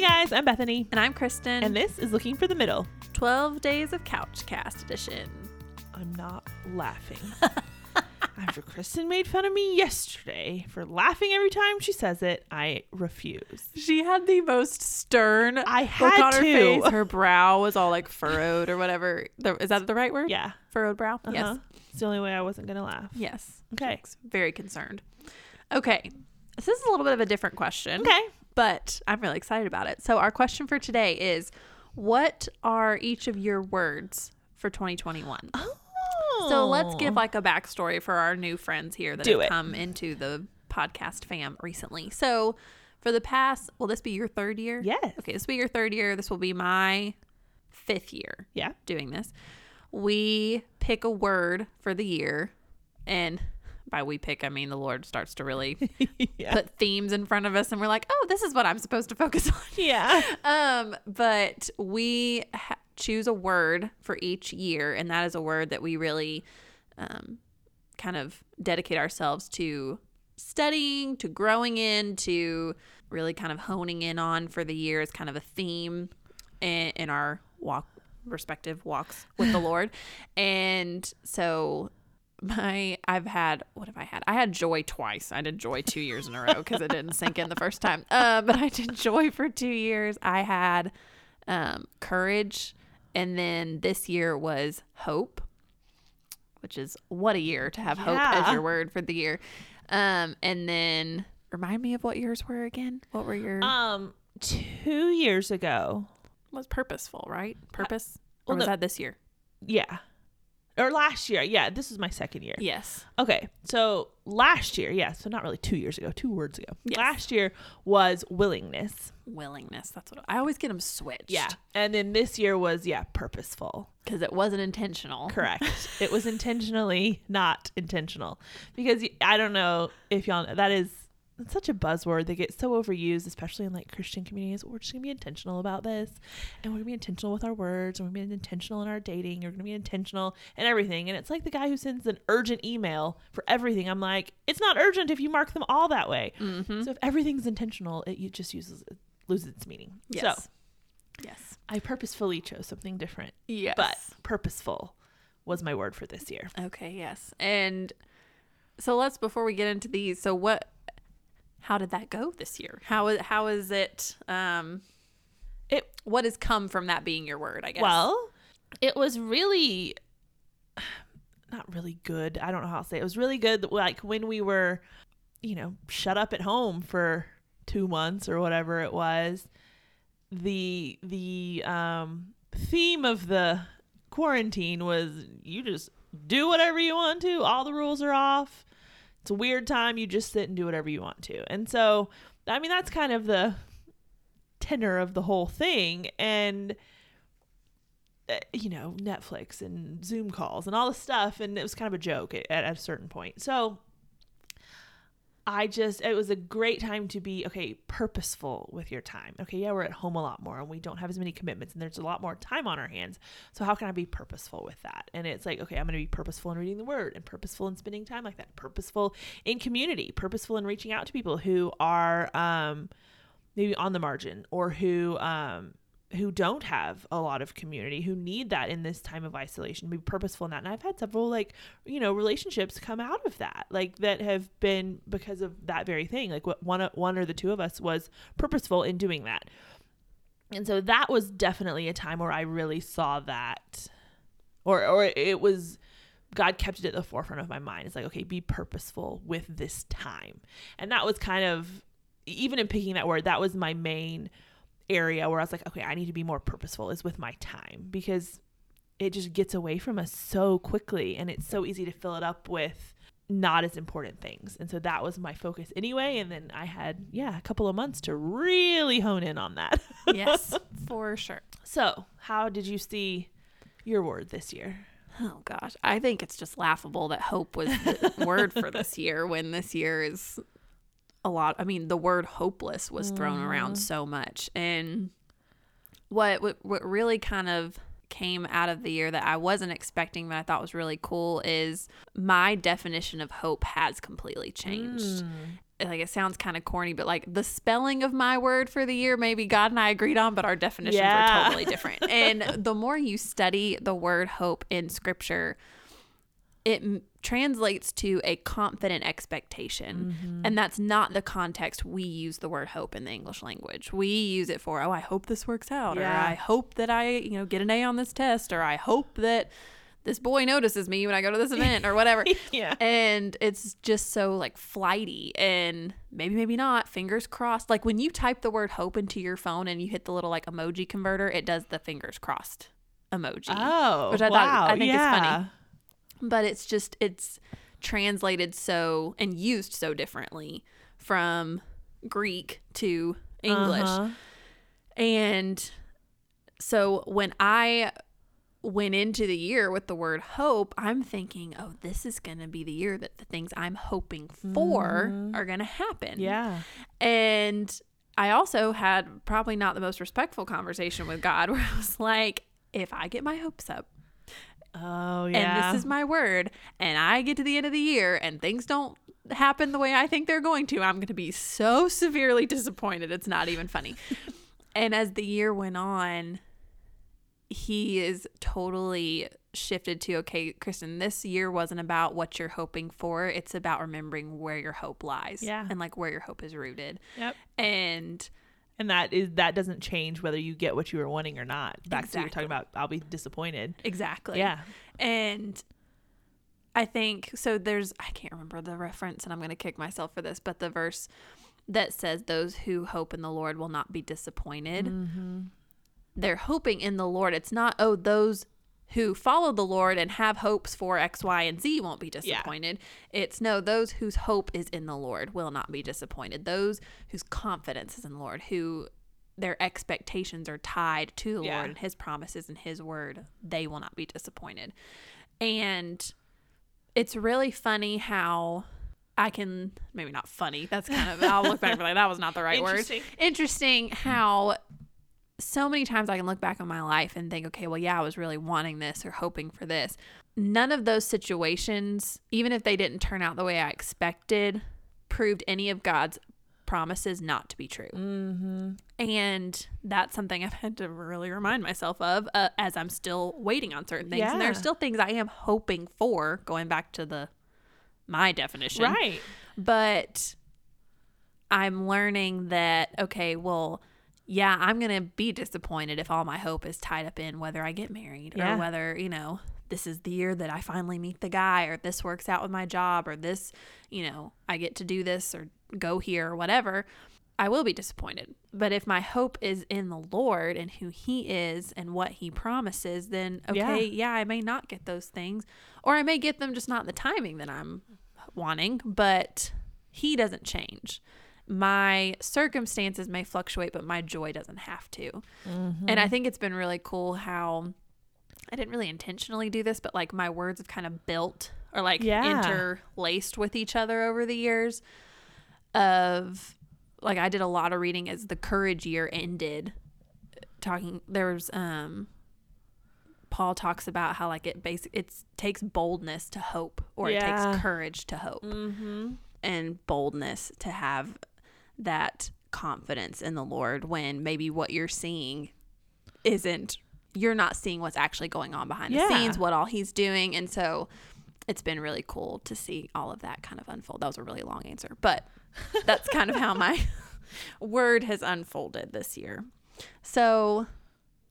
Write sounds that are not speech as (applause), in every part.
Hey guys, I'm Bethany, And I'm Kristen. and this is Looking for the Middle. 12 Days of Couch Cast edition. I'm not laughing. (laughs) After Kristen made fun of me yesterday for laughing every time she says it, I refuse. She had the most stern I look had on her face. Her (laughs) brow was all like furrowed or whatever. The- Is that the right word? Yeah. Furrowed brow? Uh-huh. Yes. It's the only way I wasn't going to laugh. Yes. Okay. Very concerned. Okay. This is a little bit of a different question. Okay. But I'm really excited about it. So, our question for today is What are each of your words for 2021? Oh. So let's give oh. like a backstory for our new friends here that Do have it. come into the podcast fam recently. So for the past, will this be your third year? Yes. Okay, this will be your third year. This will be my fifth year Yeah. doing this. We pick a word for the year, and by we pick, I mean the Lord starts to really (laughs) yeah. put themes in front of us, and we're like, oh, this is what I'm supposed to focus on. (laughs) yeah. (laughs) Um, but we ha- choose a word for each year, and that is a word that we really um, kind of dedicate ourselves to studying, to growing in, to really kind of honing in on for the year as kind of a theme in, in our walk respective walks with the Lord. And so my I've had what have I had? I had joy twice. I did joy two years in a row because it didn't sink in the first time. (laughs) Uh, but I did joy for two years. I had um, courage, and then this year was hope, which is what a year to have hope as your word for the year. Um, and then remind me of what yours were again. What were your Um, two years ago, was purposeful, right? Purpose. Or well, was no- that this year? yeah. Or last year. Yeah. This is my second year. Yes. Okay, so last year, yeah, so not really two years ago, two words ago. Yes. Last year was willingness. Willingness. That's what I always get them switched. Yeah, and then this year was, yeah, purposeful. because it wasn't intentional. Correct. (laughs) it was intentionally not intentional. Because I don't know if y'all know, that is it's such a buzzword they get so overused, especially in like Christian communities. We're just gonna be intentional about this, and we're gonna be intentional with our words, and we're gonna be intentional in our dating. We're gonna be intentional and everything. And it's like the guy who sends an urgent email for everything. I'm like, it's not urgent if you mark them all that way. Mm-hmm. So if everything's intentional, it you just uses it loses its meaning. Yes. So yes. I purposefully chose something different, Yes. but purposeful was my word for this year. okay. Yes. And so let's before we get into these. So what? How did that go this year? How how is it? Um, It what has come from that being your word? I guess. Well, it was really (sighs) not really good. I don't know how to say it. It was really good like when we were, you know, shut up at home for 2 months or whatever it was. The the um theme of the quarantine was you just do whatever you want to. All the rules are off. It's a weird time. You just sit and do whatever you want to. And so, I mean, that's kind of the tenor of the whole thing. And uh, you know, Netflix and Zoom calls and all this stuff. And it was kind of a joke at, at a certain point. So I just, it was a great time to be, okay, purposeful with your time. Okay, yeah, we're at home a lot more and we don't have as many commitments and there's a lot more time on our hands. So how can I be purposeful with that? And it's like, okay, I'm going to be purposeful in reading the word and purposeful in spending time like that, purposeful in community, purposeful in reaching out to people who are, um, maybe on the margin or who um who don't have a lot of community who need that in this time of isolation be purposeful in that and i've had several like you know relationships come out of that like that have been because of that very thing like what one one or the two of us was purposeful in doing that and so that was definitely a time where i really saw that or or it was God kept it at the forefront of my mind. It's like, okay, be purposeful with this time. And that was kind of, even in picking that word, that was my main area where I was like, okay, I need to be more purposeful is with my time because it just gets away from us so quickly and it's so easy to fill it up with not as important things. And so that was my focus anyway. And then I had, yeah, a couple of months to really hone in on that. (laughs) yes, for sure. so, how did you see your word this year? Oh gosh, I think it's just laughable that hope was the word for this year when this year is a lot. I mean, the word hopeless was thrown around mm. so much, and what what, what really kind of came out of the year that I wasn't expecting but I thought was really cool is my definition of hope has completely changed. Mm. like it sounds kind of corny, but like the spelling of my word for the year, maybe God and I agreed on, but our definitions Yeah. are totally different. and the more you study the word hope in scripture, it m- translates to a confident expectation. Mm-hmm. And that's not the context we use the word hope in the English language. We use it for, oh, I hope this works out, or I hope that I, you know, get an A on this test, or I hope that this boy notices me when I go to this event, or whatever. (laughs) yeah. and it's just so like flighty and maybe maybe not fingers crossed like when you type the word hope into your phone and you hit the little like emoji converter it does the fingers crossed emoji Oh, which I thought- wow. I think is funny. But it's just it's translated so and used so differently from greek to english Uh-huh. and so when I went into the year with the word hope, I'm thinking, oh, this is going to be the year that the things I'm hoping for are going to happen. Mm-hmm. Yeah. And I also had probably not the most respectful conversation with God (laughs) where I was like, if I get my hopes up Oh, yeah. and this is my word and I get to the end of the year and things don't happen the way I think they're going to, I'm going to be so severely disappointed. It's not even funny. (laughs) and as the year went on, he is totally shifted to okay, Kristen, this year wasn't about what you're hoping for. It's about remembering where your hope lies. Yeah. And like where your hope is rooted. Yep. And And that is that doesn't change whether you get what you were wanting or not. Back to you were Exactly. talking about, I'll be disappointed. exactly. Yeah. And I think so. There's, I can't remember the reference, and I'm going to kick myself for this, but the verse that says, Those who hope in the Lord will not be disappointed. Mm-hmm. They're hoping in the Lord. It's not, oh, those who follow the Lord and have hopes for X, Y, and Z won't be disappointed. It's no, those whose hope is in the Lord will not be disappointed. Those whose confidence is in the Lord, who their expectations are tied to the Yeah. Lord and his promises and his word, they will not be disappointed. And it's really funny how I can maybe not funny. That's kind of I'll look back and be like that was not the right word. (laughs) Interesting. Interesting how so many times I can look back on my life and think, okay, well, yeah, I was really wanting this or hoping for this. None of those situations, even if they didn't turn out the way I expected, proved any of God's promises not to be true. Mm-hmm. And that's something (laughs) I've had to really remind myself of uh, as I'm still waiting on certain things. And there's Yeah. still things I am hoping for, going back to the my definition. Right. But I'm learning that, okay, well, yeah, I'm going to be disappointed if all my hope is tied up in whether I get married Yeah. or whether, you know, this is the year that I finally meet the guy or this works out with my job or this, you know, I get to do this or go here or whatever. I will be disappointed. But if my hope is in the Lord and who He is and what He promises, then okay, yeah, I may not get those things, or I may get them just not in the timing that I'm wanting, but He doesn't change. My circumstances may fluctuate, but my joy doesn't have to. And I think it's been really cool how I didn't really intentionally do this, but like my words have kind of built or like Yeah. interlaced with each other over the years of like I did a lot of reading as the courage year ended talking there was um Paul talks about how like it basic it takes boldness to hope or it takes courage to hope Mm-hmm. and boldness to have that confidence in the Lord when maybe what you're seeing isn't you're not seeing what's actually going on behind Yeah. the scenes, what all he's doing. And so it's been really cool to see all of that kind of unfold. That was a really long answer, but that's kind of how my (laughs) word has unfolded this year. So,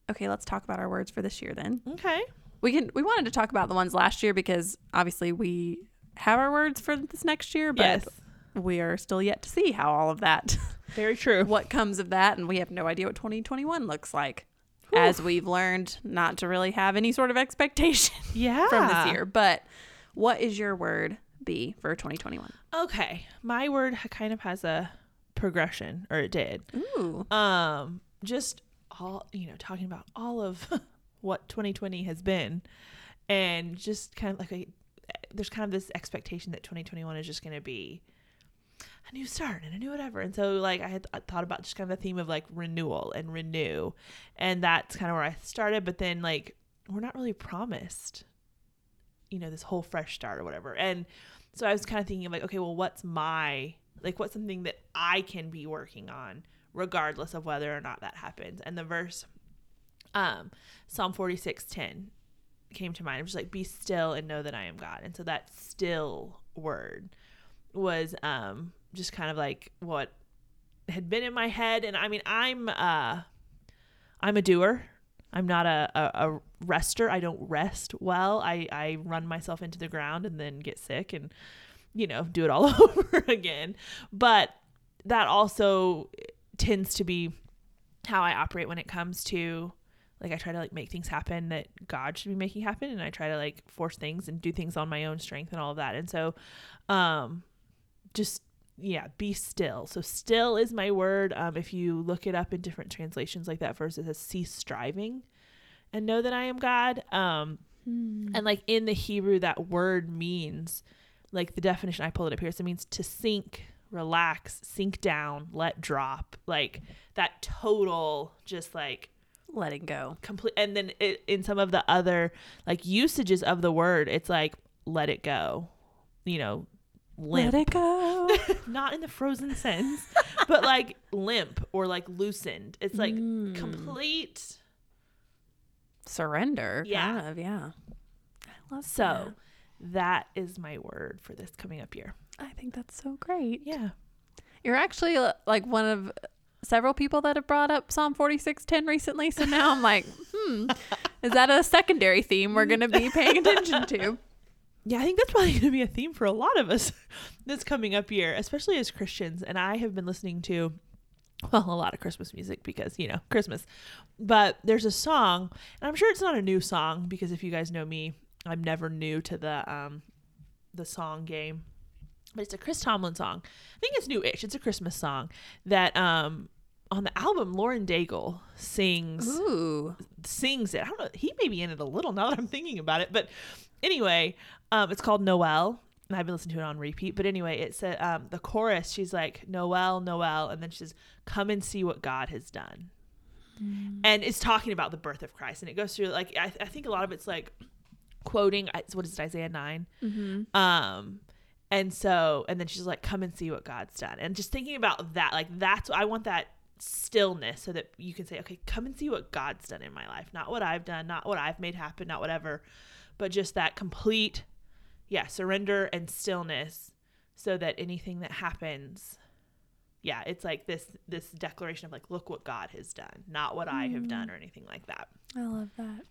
okay, let's talk about our words for this year then. Okay. We can we wanted to talk about the ones last year because obviously we have our words for this next year, but Yes. We are still yet to see how all of that (laughs) Very true. what comes of that and we have no idea what 2021 looks like. As we've learned not to really have any sort of expectation Yeah. (laughs) from this year. But what is your word be for 2021? Okay. My word kind of has a progression, or it did. Ooh. Um, just all you know, talking about all of (laughs) what 2020 has been, and just kind of like a, there's kind of this expectation that 2021 is just going to be a new start and a new whatever. And so like I had th- thought about just kind of the theme of like renewal and renew, and that's kind of where I started. But then like we're not really promised, you know, this whole fresh start or whatever. And so I was kind of thinking of like, okay, well, what's my Like what's something that I can be working on regardless of whether or not that happens. And the verse um Psalm 46:10 came to mind. It was like be still and know that I am God. And so that still word was um just kind of like what had been in my head and I mean I'm uh I'm a doer. I'm not a, a, a rester. I don't rest well. I, I run myself into the ground and then get sick and, you know, do it all (laughs) over again. But that also tends to be how I operate when it comes to like I try to like make things happen that God should be making happen and I try to like force things and do things on my own strength and all of that. And so um just yeah, be still. So still is my word. Um, if you look it up in different translations like that verse, it says cease striving and know that I am God. Um, and like in the Hebrew, that word means like the definition I pulled it up here. So it means to sink, relax, sink down, let drop, like that total, just like letting go. complete. And then it, in some of the other like usages of the word, it's like let it go, you know, limp Let it go. (laughs) not in the frozen sense, but like (laughs) limp or like loosened. It's like Mm. complete. Surrender. Yeah. Kind of, yeah. I love So that is my word for this coming up year. I think that's so great. Yeah. You're actually uh, like one of several people that have brought up Psalm 46:10 recently. So now I'm like, (laughs) hmm, is that a secondary theme we're going to be paying attention to? Yeah, I think that's probably (laughs) going to be a theme for a lot of us (laughs) this coming up year, especially as Christians. And I have been listening to, well, a lot of Christmas music because, you know, Christmas. But there's a song, and I'm sure it's not a new song because if you guys know me, I'm never new to the um the song game. But it's a Chris Tomlin song. I think it's new-ish. It's a Christmas song that um on the album Lauren Daigle sings Ooh. sings it. I don't know. He may be in it a little now that I'm thinking about it. But anyway, um, it's called Noel. And I've been listening to it on repeat. But anyway, it's a, um, the chorus. She's like, Noel, Noel. And then she says, come and see what God has done. And it's talking about the birth of Christ. And it goes through, like, I, I think a lot of it's like quoting, what is it, Isaiah 9? Mm-hmm. Um, and so, and then she's like, come and see what God's done. And just thinking about that, like, that's, I want that stillness so that you can say, okay, come and see what God's done in my life. Not what I've done, not what I've made happen, not whatever, but just that complete, yeah, surrender and stillness so that anything that happens, yeah, it's like this, this declaration of like, look what God has done, not what I have mm-hmm. done or anything like that. I love that.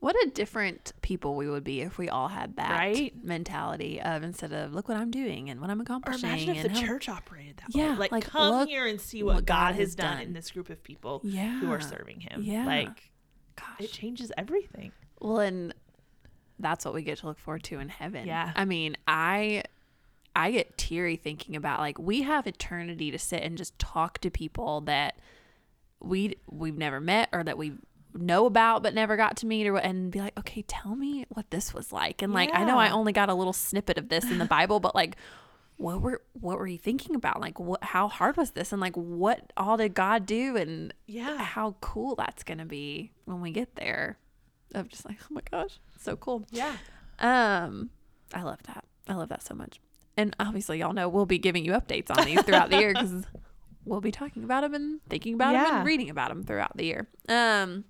What a different people we would be if we all had that Right? mentality of instead of look what I'm doing and what I'm Or accomplishing. imagine if the how- church operated that Yeah, way. Like, like, come look here and see what, God, has done, done. in this group of people yeah, who are serving Him. Yeah. Like, Gosh. it changes everything. Well, and that's what we get to look forward to in heaven. Yeah. I mean, I I get teary thinking about like we have eternity to sit and just talk to people that we we've never met or that we know about but never got to meet or and be like, "Okay, tell me what this was like." And like I know I only got a little snippet of this in the Bible, but like what were what were you thinking about? Like what how hard was this and like what all did God do and Yeah. how cool that's to be when we get there. i'm just like, oh my gosh, so cool. Yeah. Um, I love that. I love that so much. And obviously, y'all know we'll be giving you updates on these throughout the year (laughs) because we'll be talking about them and thinking about them and reading about them throughout the year. Um,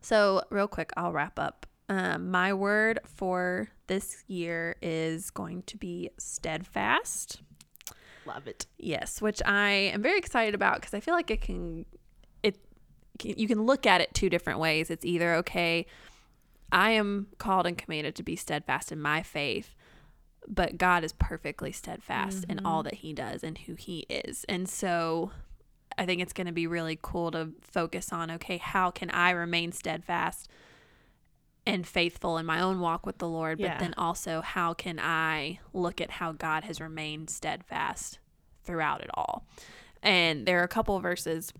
so real quick, I'll wrap up. Um, my word for this year is going to be steadfast. Love it. Yes, which I am very excited about because I feel like it can it can, you can look at it two different ways. It's either okay, I am called and commanded to be steadfast in my faith, but God is perfectly steadfast in all that he does and who he is. And so I think it's going to be really cool to focus on okay, how can I remain steadfast and faithful in my own walk with the Lord, but Yeah. then also how can I look at how God has remained steadfast throughout it all? And there are a couple of verses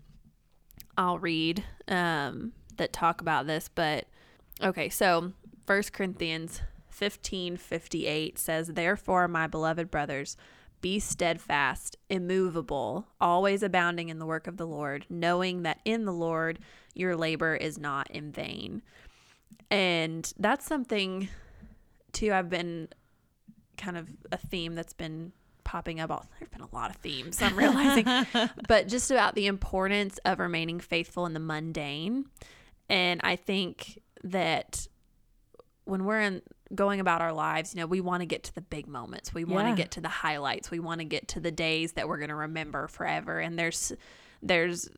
I'll read um, that talk about this, but okay, so First Corinthians 15 58 says, Therefore, my beloved brothers, be steadfast, immovable, always abounding in the work of the Lord, knowing that in the Lord your labor is not in vain. And that's something, too, I've been kind of a theme that's been popping up. All there's been a lot of themes. I'm realizing, (laughs) but just about the importance of remaining faithful in the mundane. And I think that when we're in going about our lives, you know, we want to get to the big moments. We want to Yeah. get to the highlights. We want to get to the days that we're going to remember forever. And there's there's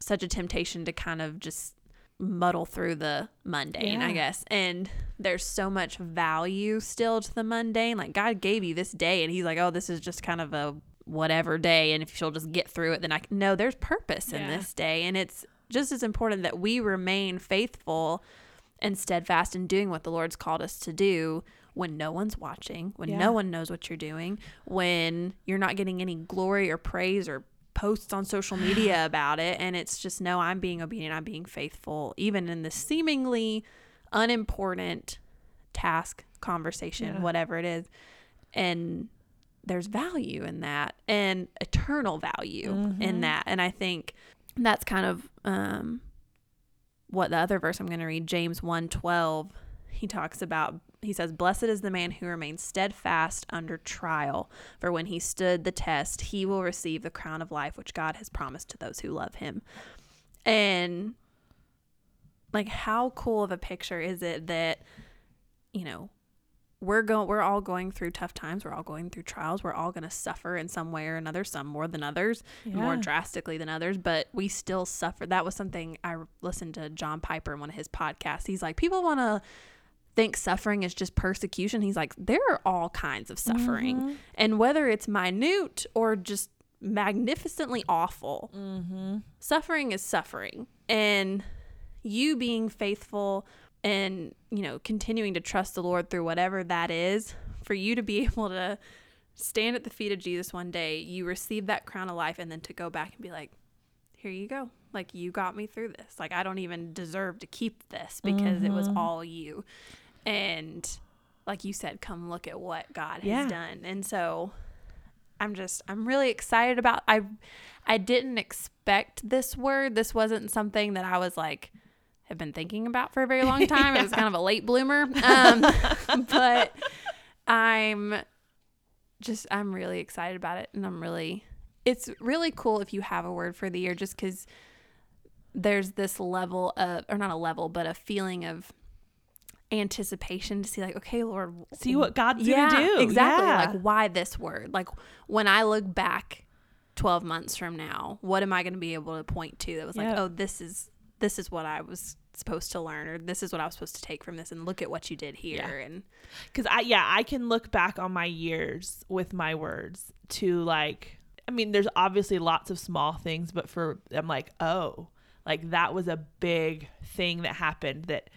such a temptation to kind of just muddle through the mundane, I guess. And there's so much value still to the mundane. Like God gave you this day and he's like, "Oh, this is just kind of a whatever day and if you'll just get through it then I can no, there's purpose in Yeah. this day and it's just as important that we remain faithful and steadfast in doing what the Lord's called us to do when no one's watching, when Yeah. no one knows what you're doing, when you're not getting any glory or praise or posts on social (sighs) media about it. And it's just, no, I'm being obedient, I'm being faithful, even in the seemingly unimportant task, conversation, Yeah. whatever it is. And there's value in that and eternal value in Mhm. that. And I think that's kind of um, what the other verse I'm going to read, James 1:12, he talks about he says, "Blessed is the man who remains steadfast under trial, for when he stood the test, he will receive the crown of life which God has promised to those who love him." And like how cool of a picture is it that you know, we're going we're all going through tough times, we're all going through trials, we're all going to suffer in some way or another, some more than others more drastically than others, but we still suffer. That was something I listened to John Piper in one of his podcasts. He's like, people want to think suffering is just persecution. He's like, there are all kinds of suffering. Mhm. And whether it's minute or just magnificently awful, Mhm. suffering is suffering. And you being faithful and, you know, continuing to trust the Lord through whatever that is, for you to be (laughs) able to stand at the feet of Jesus one day, you receive that crown of life, and then to go back and be like, here you go. Like, you got me through this. Like, I don't even deserve to keep this because it was Mhm. all you. And like you said, come look at what God Yeah. has done. And so I'm just I'm really excited about I I didn't expect this word. This wasn't something that I was like have been thinking about for a very long (laughs) time. It was kind of a late bloomer. Um, (laughs) but I'm just I'm really excited about it and I'm really it's really cool if you have a word for the year just cuz there's this level of or not a level but a feeling of anticipation to see like okay lord See what God's yeah, gonna do. Exactly. Yeah. Like why this word? Like when I look back 12 months from now, what am I going to be able to point to that was like, Yeah. "Oh, this is this is what I was supposed to learn or this is what I was supposed to take from this and look at what you did here." Yeah. And Because I, yeah, I can look back on my years with my words to like, I mean, there's obviously lots of small things, but for, I'm like, oh, like that was a big thing that happened that,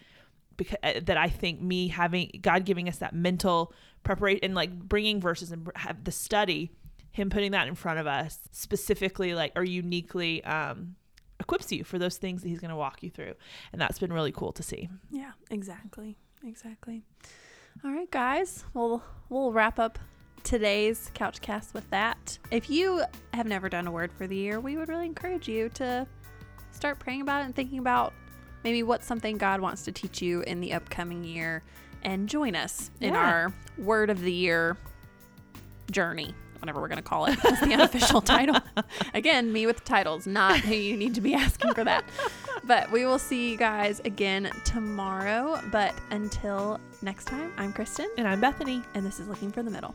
because that I think me having God giving us that mental preparation and like bringing verses and have the study, Him putting that in front of us specifically, like or uniquely, um, equips you for those things that He's going to walk you through, and that's been really cool to see. yeah, exactly. Exactly. All right, guys. Well, we'll wrap up today's Couchcast with that. If you have never done a word for the year, we would really encourage you to start praying about it and thinking about maybe what's something God wants to teach you in the upcoming year and join us in our word of the year journey, whatever we're going to call it. (laughs) That's the unofficial (laughs) title. Again, me with titles, not who you need to be asking for that. But we will see you guys again tomorrow. But until next time, I'm Kristen, And I'm Bethany. and this is Looking for the Middle.